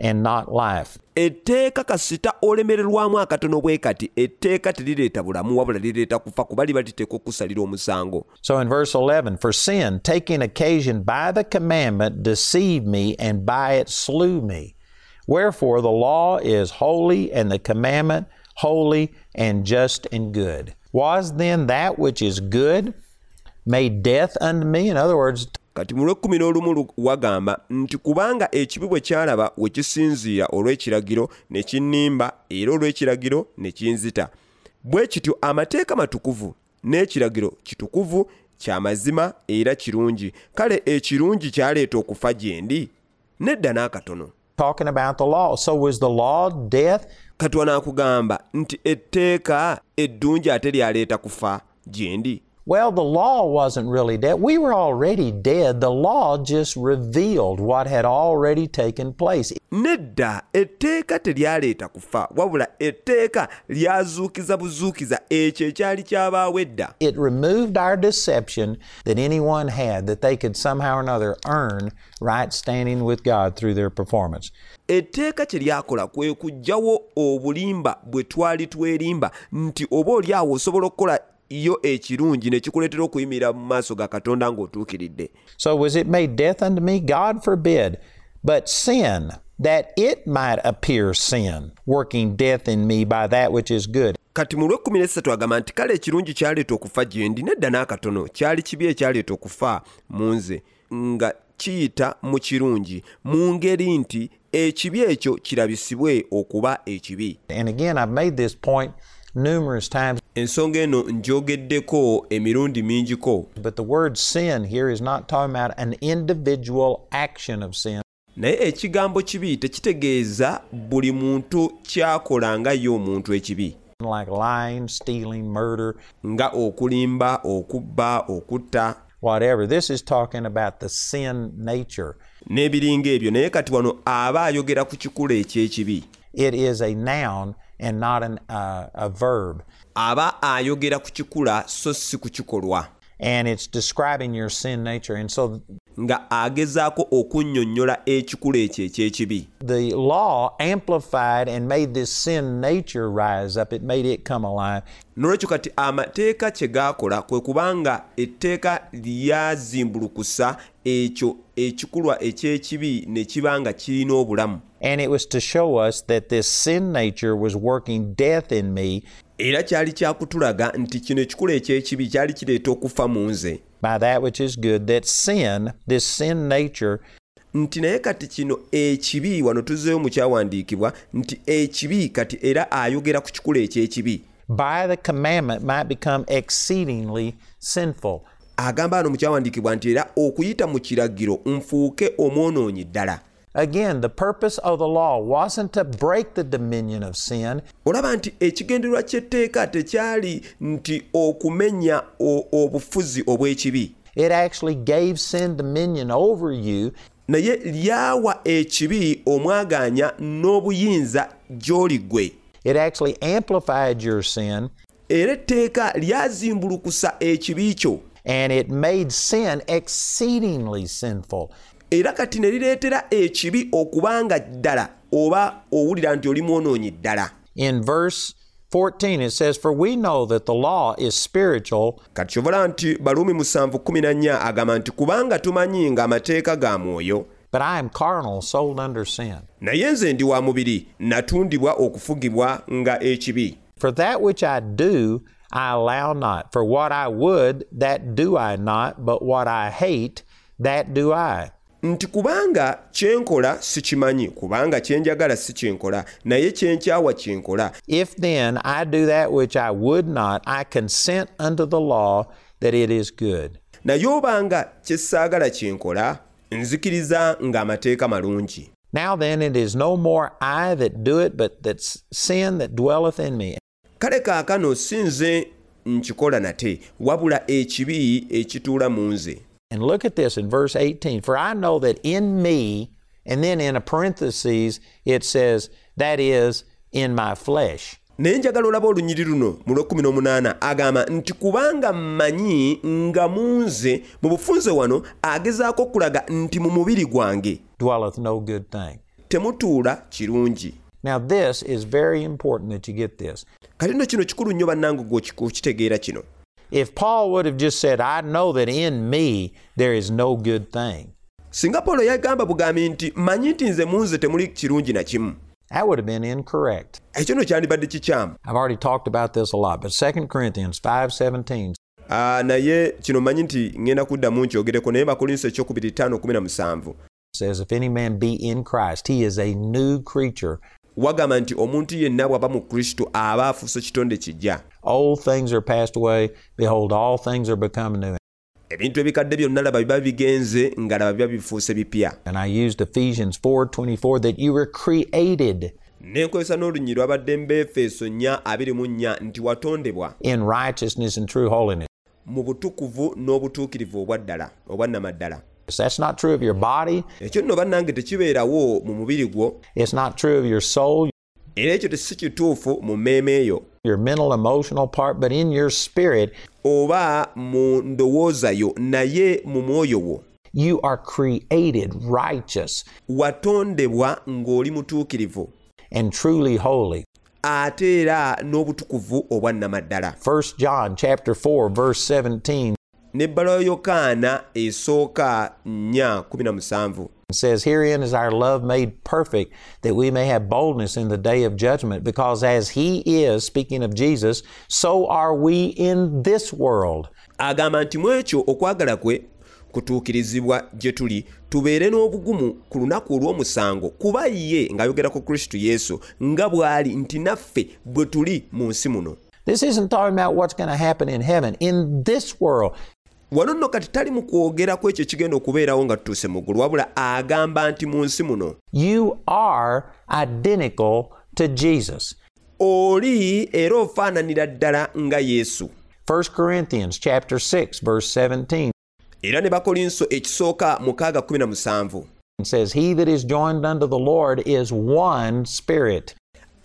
and not life. etteeka kasita olemererwamu akatono bwe kati etteeka teririreeta bulamu wabula lirireeta kufa kuba liba liteeka okusalira omusango So in verse 11, for sin, taking occasion by the commandment, deceived me, and by it slew me. Wherefore the law is holy, and the commandment holy, and just and good. Was then that which is good made death unto me? In other words, kati mu lw'ekkumi n'olumu lu- wagamba nti kubanga ekibi bwe kyalaba we kisinziira olw'ekiragiro ne kinnimba era olw'ekiragiro ne kinzita bwe kityo amateeka matukuvu n'ekiragiro kitukuvu kya mazima era kirungi kale ekirungi kyaleeta okufa gye ndi nedda n'akatono talking about the law. So was the law death? kati wanaakugamba nti etteeka eddungi ate lyaleeta kufa gye ndi Well, the law wasn't really dead. We were already dead. The law just revealed what had already taken place. nedda etteeka teryaleeta kufa wabula etteeka lyazuukiza buzuukiza ekyo ekyali kyabaawo edda It removed our deception that anyone had that they could somehow or another earn right standing with God through their performance. etteeka kye lyakola kwe kuggyawo obulimba bwe twali twerimba nti oba oli awo osobola okukola yo ekirungi ne kikuleetera okuyimirira mu maaso ga katonda ng'otuukiridde So was it made death unto me? God forbid. But sin, that it might appear sin, working death in me by that which is good. kati mu lw'ekkumi n'essatu agamba nti kale ekirungi kyaleeta okufa gye ndi nedda n'akatono kyali kibi ekyaleeta okufa mu nze nga kiyita mu kirungi mu ngeri nti ekibi ekyo kirabisibwe okuba ekibi And again, I've made this point numerous times, ensonga eno njogeddeko emirundi mingiko but the word sin here is not talking about an individual action of sin. naye ekigambo kibi tekitegeeza buli muntu kyakola nga ye omuntu ekibi Like lying, stealing, murder, nga okulimba okubba okutta whatever. This is talking about the sin nature. n'ebiringa ebyo naye kati wano aba ayogera ku kikula eky'ekibi It is a noun and not an, uh, a verb. aba ayogera ku kikula so si ku kikolwa And it's describing your sin nature. And so nga agezaako okunnyonnyola ekikula ekyo eky'ekibi the law amplified and made this sin nature rise up. It made it come alive. n'olwekyo kati amateeka kye gaakola kwe kubanga etteeka lyazimbulukusa ekyo ekikulwa eky'ekibi ne kiba nga kirina obulamu And it was to show us that this sin nature was working death in me era kyali kyakutulaga nti kino ekikula eky'ekibi kyali kireeta okufa mu nze. By that which is good, that sin, this sin nature, nti naye kati kino ekibi wano tuzzeeyo mu kyawandiikibwa nti ekibi kati era ayogera ku kikula eky'ekibi. by the commandment might become exceedingly sinful. agamba hano mu kyawandiikibwa nti era okuyita mu kiragiro nfuuke omwonoonyi ddala Again, the purpose of the law wasn't to break the dominion of sin, olaba nti ekigendererwa ky'etteeka tekyali nti okumenya obufuzi obw'ekibi. It actually gave sin dominion over you. Naye lyawa ekibi omwagaanya n'obuyinza gy'oli ggwe It actually amplified your sin. Era etteeka lyazimbulukusa ekibi kyo. And it made sin exceedingly sinful. Era kati ne lireetera ekibi okubanga ddala oba owulira nti oli mwonoonyi ddala In verse 14, it says, For we know that the law is spiritual, kati kyovala nti baluumi musanvu kumi na nnya agamba nti kubanga tumanyi ng'amateeka ga mwoyo but I am carnal, sold under sin. naye nze ndi wa mubiri natundibwa okufugibwa nga ekibi For that which I do, I allow not. For what I would, that do I not, but what I hate, that do I. nti kubanga kyenkola sikimanyi kubanga kyenjagala si kyenkola naye kyenkyawa kyenkola If then I do that which I would not, I consent unto the law that it is good. naye obanga kyessaagala kyenkola nzikiriza ng'amateeka malungi Now then, it is no more I that do it, but that's sin that dwelleth in me. kale kaakano si nze nkikola nate wabula ekibi ekituula mu nze And look at this in verse 18. For I know that in me, and then in a parenthesis, it says, that is, in my flesh. naye njagala olaba olunyiri luno mu lwekumi n'omunaana agamba nti kubanga mmanyi nga mu nze mu bufunze wano agezaako okulaga nti mu mubiri gwange dwelleth no good thing. temutuula kirungi Now, this is very important that you get this. kati nno kino kikulu nnyo bannange kino If Paul would have just said, I know that in me there is no good thing, singa pawulo yagamba bugambi nti mmanyi nti nze mu temuli kirungi na kimu That would have been incorrect. ekyo nno kyandibadde kikyamu I've already talked about this a lot, but 2 Corinthians 5:17 Ah, naye kino nti ŋŋenda kuddamu nkyogereko naye bakolinso ekyokubiri 5:17 says, If any man be in Christ, he is a new creature. wagamba nti omuntu yenna bw'aba mu kristo aba afuuse kitonde kijja. Ebintu ebikadde byonna laba biba bigenze nga laba biba bifuuse bipya. N'enkozesa n'olunyi lwabadde mbeefeeso 424 nti watondebwa mu butukuvu n'obutuukirivu obwa ddala obwa nnamaddala. That's not true of your body. ekyo nno bannange tekibeerawo mu mubiri gwo. It's not true of your soul, era ekyo tesi kituufu mu mmeeme eyo your mental, emotional part, but in your spirit, oba mu ndowooza yo naye mu mwoyo wo. you are created righteous watondebwa ng'oli mutuukirivu. and truly holy. ate era n'obutukuvu obwannamaddala. 1 John chapter 4 verse 17 n'ebbala yokaana esooka 4:17 says, Herein is our love made perfect, that we may have boldness in the day of judgment, because as He is, speaking of Jesus, so are we in this world. agamba nti mu ekyo okwagala kwe kutuukirizibwa gye tuli tubeere n'obugumu ku lunaku olw'omusango kuba ye ng'ayogera ku kristo yesu nga bw'ali nti naffe bwe tuli mu nsi muno This isn't talking about what's going to happen in heaven. In this world, wano nno kati tali mu kwogera ku ekyo ekigenda okubeerawo nga tutuuse mu ggulu wabula agamba nti mu nsi muno you are identical to Jesus. oli era ofaananira ddala nga yesu 1 Corinthians chapter 6 verse 17 era ne bakolinso ekisooka 6:17 says, He that is joined unto the Lord is one spirit.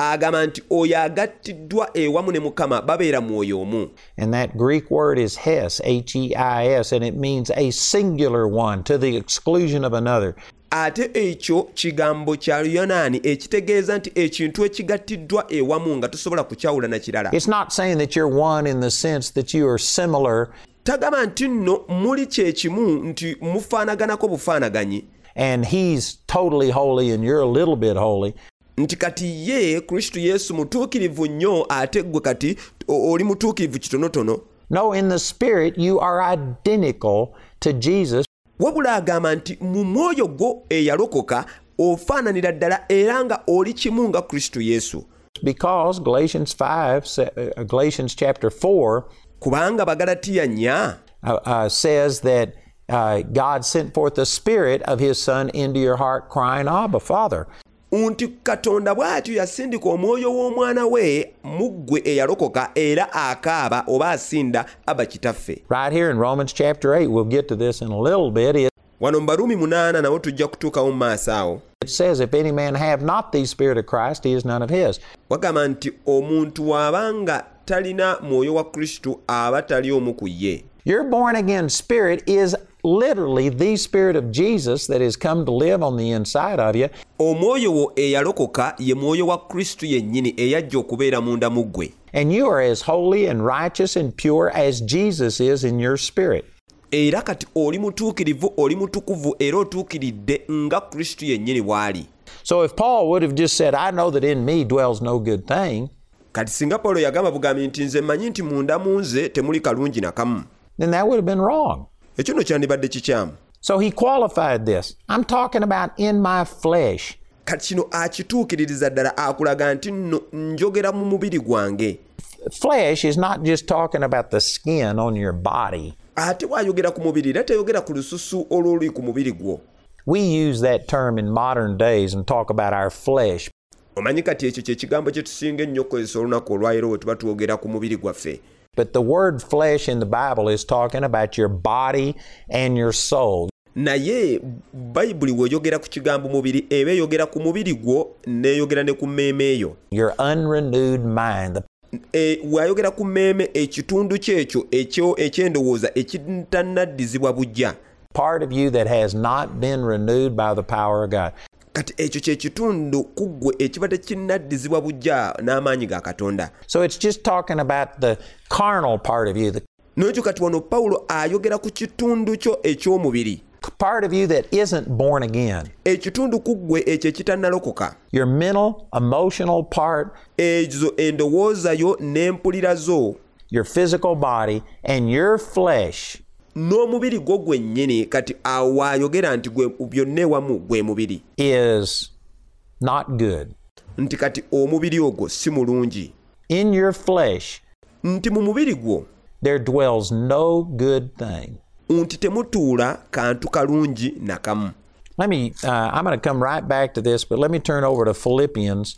Agamba nti oyo agattiddwa ewamu ne mukama babeera mwoyo omu And that Greek word is Hes, H E I S, and it means a singular one to the exclusion of another. ate ekyo kigambo kya luyonaani ekitegeeza nti ekintu ekigattiddwa ewamu nga tosobola kukyawula na kirala It's not saying that you're one in the sense that you are similar tagamba nti nno muli kyekimu nti mufaanaganako bufaanaganyi and He's totally holy and you're a little bit holy. Nti kati ye kristo yesu mutuukirivu nnyo ate kati oli mutuukirivu kitonotono. No, in the Spirit, you are identical to Jesus. Wabula agamba nti mu mwoyo gwo eyalokoka ofaananira ddala era nga oli kimu nga kristo yesu. Because Galatians 5, uh, Galatians chapter 4, kubanga bagalatiya uh, uh, says that uh, God sent forth the Spirit of His Son into your heart, crying, Abba, Father. Nti katonda bw'atyo yasindika omwoyo w'omwana we mu ggwe eyalokoka era akaaba oba asinda aba kitaffe Right here in Romans chapter 8, we'll get to this in a little bit. It, wano mu baruumi munaana nawo tujja kutuukawo mu maaso awo it says, If any man have not the Spirit of Christ, he is none of his. wagamba nti omuntu bw'aba nga talina mwoyo wa kristo aba tali omu ku ye Your born again spirit is literally the Spirit of Jesus that has come to live on the inside of you. omwoyo wo eyalokoka ye mwoyo wa kristo yennyini eyajja okubeera munda mu ggwe And you are as holy and righteous and pure as Jesus is in your spirit. era kati oli mutuukirivu oli mutukuvu era otuukiridde nga kristo yennyini bw'ali So if Paul would have just said, I know that in me dwells no good thing, kati singa pawulo yagamba bugambi nti nze mmanyi nti munda mu nze temuli kalungi nakamu then that would have been wrong. Ekyo nno kyandibadde kikyamu So he qualified this. I'm talking about in my flesh. kati kino akituukiririza ddala akulaga nti nno njogera mu mubiri gwange Flesh is not just talking about the skin on your body. ate bw'ayogera ku mubiri era teyogera ku lususu olwoli ku mubiri gwo We use that term in modern days and talk about our flesh. omanyi kati ekyo kye kigambo kye tusinga ennyo okukozesa olunaku olwayiro bwe tuba twogera ku mubiri gwaffe But the word flesh in the Bible is talking about your body and your soul. naye bayibuli bw'eyogera ku kigambo mubiri eba eyogera ku mubiri gwo n'eyogera ne ku mmeeme eyo your unrenewed mind. E, bw'ayogera ku mmeeme ekitundu kyekyo ekyo ekyendowooza ekitanaddizibwa bujja part of you that has not been renewed by the power of God. Kati ekyo kye kitundu ku ggwe ekibadde bujja n'amaanyi ga katonda. So it's just talking about the carnal part of you, the n'ekyo kati wano pawulo ayogera ku kitundu kyo eky'omubiri. part of you that isn't born again. ekitundu ku ggwe ekyo ekitannalokoka. Your mental, emotional part, ezo endowooza yo n'empulira zo. your physical body, and your flesh n'omubiri gwo gwennyini kati awo waayogera nti byonna ewamu gwe mubiri. is not good. nti kati omubiri ogwo si mulungi. In your flesh, nti mu mubiri gwo there dwells no good thing. nti temutuula kantu kalungi nakamu Let me, uh, I'm going to come right back to this, but let me turn over to Philippians.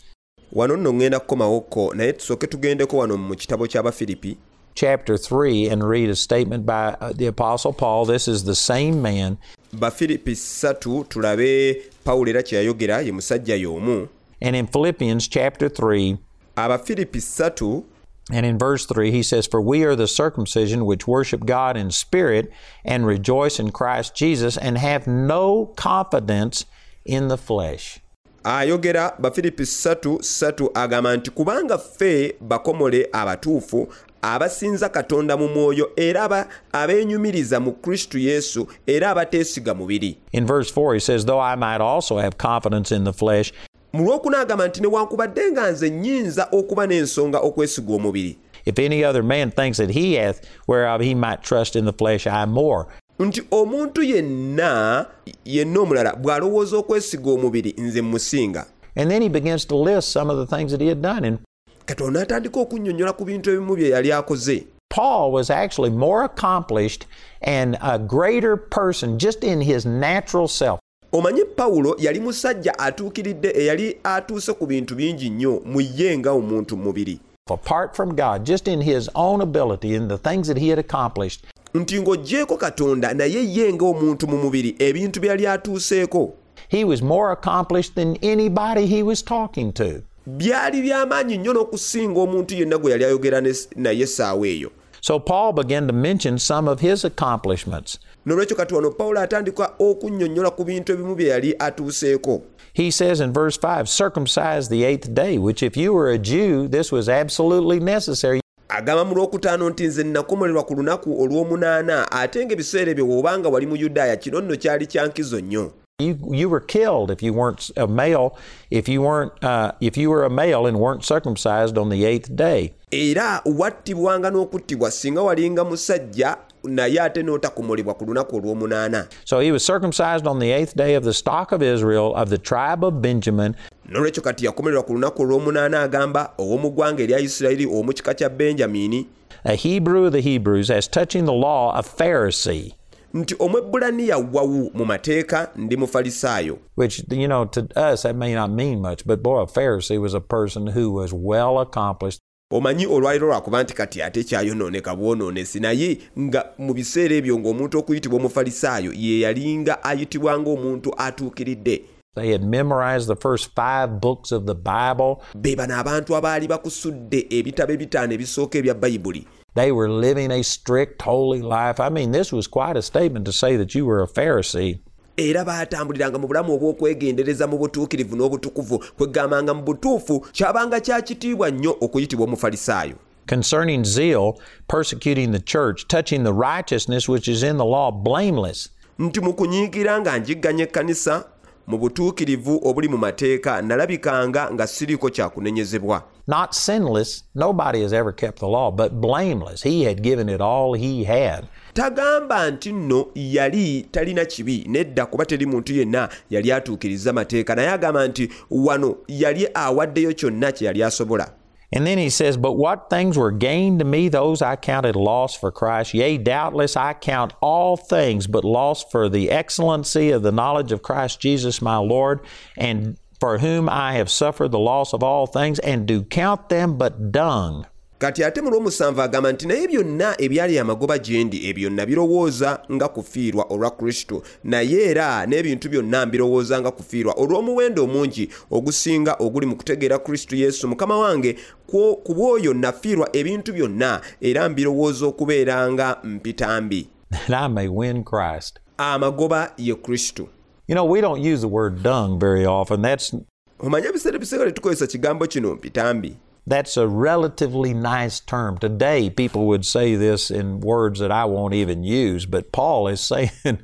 Wano nno ŋŋenda kukomawokko naye tusooke tugendeko wano mu kitabo ky'abafiripi chapter 3 and read a statement by uh, the Apostle Paul. This is the same man. bafiripi 3 tulabe pawulo era kye yayogera ye musajja y'omu And in Philippians chapter 3 abafiripi 3 and in verse 3, he says, For we are the circumcision which worship God in spirit and rejoice in Christ Jesus and have no confidence in the flesh. ayogera bafiripi 3 agamba nti kubanga ffe bakomole abatuufu abasinza katonda mu mwoyo era aba- abeenyumiriza mu kristo yesu era abateesiga mubiri In verse 4, he says, Though I might also have confidence in the flesh, mu lwokuna agamba nti newankubadde nga nze nnyinza okuba n'ensonga okwesiga omubiri if any other man thinks that he hath whereof he might trust in the flesh, I more. nti omuntu yenna yenna omulala bw'alowooza okwesiga omubiri nze musinga And then he begins to list some of the things that he had done. And katonda atandika okunnyonnyola ku bintu ebimu bye yali akoze Paul was actually more accomplished and a greater person just in his natural self. omanyi pawulo yali musajja atuukiridde eyali atuuse ku bintu bingi nnyo mu ye nga omuntu mu mubiri apart from God, just in his own ability and the things that he had accomplished, nti ng'oggyeko katonda naye ye ng'omuntu mu mubiri ebintu byali atuuseeko he was more accomplished than anybody he was talking to. Byali by'amaanyi nnyo n'okusinga omuntu yenna gwe yali ayogera naye essaawa eyo So Paul began to mention some of his accomplishments. nolwekyo kati wano pawulo atandika okunnyonnyola ku bintu ebimu bye yali atuuseeko He says in verse 5, circumcised the eighth day, which if you were a Jew, this was absolutely necessary. agamba mu lwokutaano nti nze nakomolerwa ku lunaku olw'omunaana ate ng'ebiseera ebyo bw'obanga wali mu yudaaya kino nno kyali kya nkizo nnyo You, you were killed if you weren't a male, if you weren't, uh, if you were a male and weren't circumcised on the eighth day. era wattibwanga n'okuttibwa singa walinga musajja naye ate n'otakomolebwa ku lunaku olw'omunaana. So he was circumcised on the eighth day of the stock of Israel, of the tribe of Benjamin, nolwekyo kati yakomererwa ku lunaku olw'omunaana agamba ow'omu ggwanga erya isirayiri ow'omu kika kya benjamini. A Hebrew of the Hebrews, as touching the law, a Pharisee, nti omwebbulaniya wawu mu mateeka ndi mufalisaayo which, you know, to us that may not mean much, but boy, a Pharisee was a person who was well accomplished. omanyi olwaliro lwakuba nti kati ate kyayonooneka bwonoonesi naye nga mu biseera ebyo ng'omuntu okuyitibwa omufalisaayo ye yalinga ayitibwa ng'omuntu atuukiridde They had memorized the first five books of the Bible. be bano abantu abaali bakusudde ebitabo ebitaano ebisooka ebya bayibuli They were living a strict, holy life. I mean, this was quite a statement to say that you were a Pharisee. era baatambuliranga mu bulamu obw'okwegendereza mu butuukirivu n'obutukuvu kwegambanga mu butuufu kyabanga kyakitiibwa nnyo okuyitibwa omufalisaayo Concerning zeal, persecuting the church, touching the righteousness which is in the law, blameless. nti mu kunyiigira nga njigganya ekkanisa mu butuukirivu obuli mu mateeka nalabikanga nga siriiko kyakunenyezebwa Not sinless. Nobody has ever kept the law, but blameless. He had given it all he had. tagamba nti nno yali talina kibi nedda kuba teri muntu yenna yali atuukiriza mateeka naye agamba nti wano yali awaddeyo kyonna kye yali asobola And then he says, But what things were gained to me, those I counted loss for Christ. Yea, doubtless I count all things but loss for the excellency of the knowledge of Christ Jesus my Lord, and for whom I have suffered the loss of all things, and do count them but dung. kati ate mu lw'omusanvu agamba nti naye byonna ebyali amagoba gye ndi ebyo nabirowooza nga kufiirwa olwa kristo naye era n'ebintu byonna mbirowooza nga kufiirwa olw'omuwendo omungi ogusinga oguli mu kutegeera kristo yesu mukama wange ku bw'oyo nafiirwa ebintu byonna era mbirowooza okubeera nga mpitambi that I may win Christ. amagoba ye kristo You know, we don't use the word dung very often. That's omanye ebiseera ebisinga tetukozesa kigambo kino mpitambi that's a relatively nice term. Today, people would say this in words that I won't even use, but Paul is saying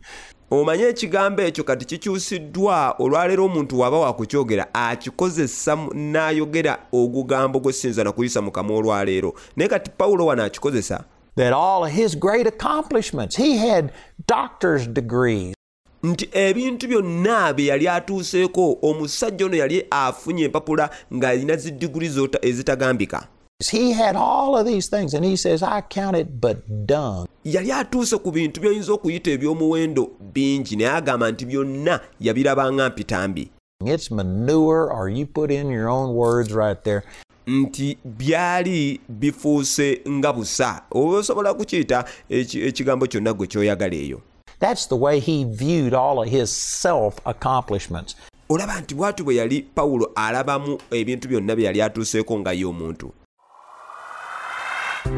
omanye ekigambo ekyo kati kikyusiddwa olwaleero omuntu waba wakukyogera akikozesa n'ayogera ogugambo gwe siyinza nakuyisa mu kamwa olwaleero naye kati pawulo wano akikozesa that all of his great accomplishments, he had doctor's degrees. Nti ebintu byonna bye yali atuuseeko omusajja ono yali afunye empapula ng'alina zidiguli zota- ezitagambika He had all of these things, and he says, I count it but dung. yali atuuse ku bintu by'oyinza okuyita eby'omuwendo bingi naye agamba nti byonna yabirabanga mpitambi It's manure, or you put in your own words right there. nti byali bifuuse nga busa oba osobola kukiyita eki- ekigambo kyonna gwe kyoyagala eyo That's the way he viewed all of his self accomplishments. olaba nti bw'ati bwe yali pawulo alabamu ebintu byonna bye yali atuuseeko nga ye omuntu.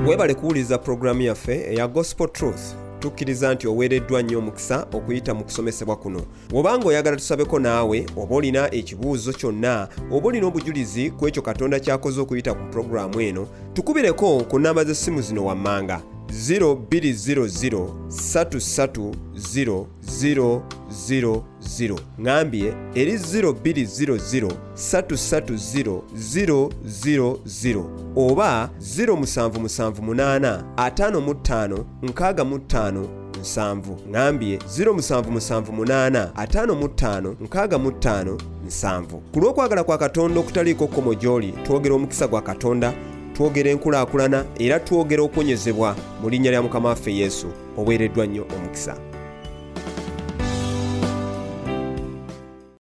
Weebale kuwuliriza pulogulaamu yaffe eya gospel truth. Tukkiriza nti oweereddwa nnyo omukisa okuyita mu kusomesebwa kuno. Bw'obanga oyagala tusabeko naawe oba olina ekibuuzo kyonna oba olina obujulizi ku ekyo katonda ky'akoze okuyita ku pulogulaamu eno tukubireko ku namba z'essimu zino wammanga 0200 ŋambye eri 0200 oba 0778 55 65 nsanvu. Ŋambye 0778 55 65 nsanvu. Ku lw'okwagala kwa katonda okutaliiko kkomo gy'oli twogera omukisa gwa katonda twogera enkulaakulana era twogera okuwonyezebwa mu linnya lya mukama waffe yesu oweereddwa nnyo omukisa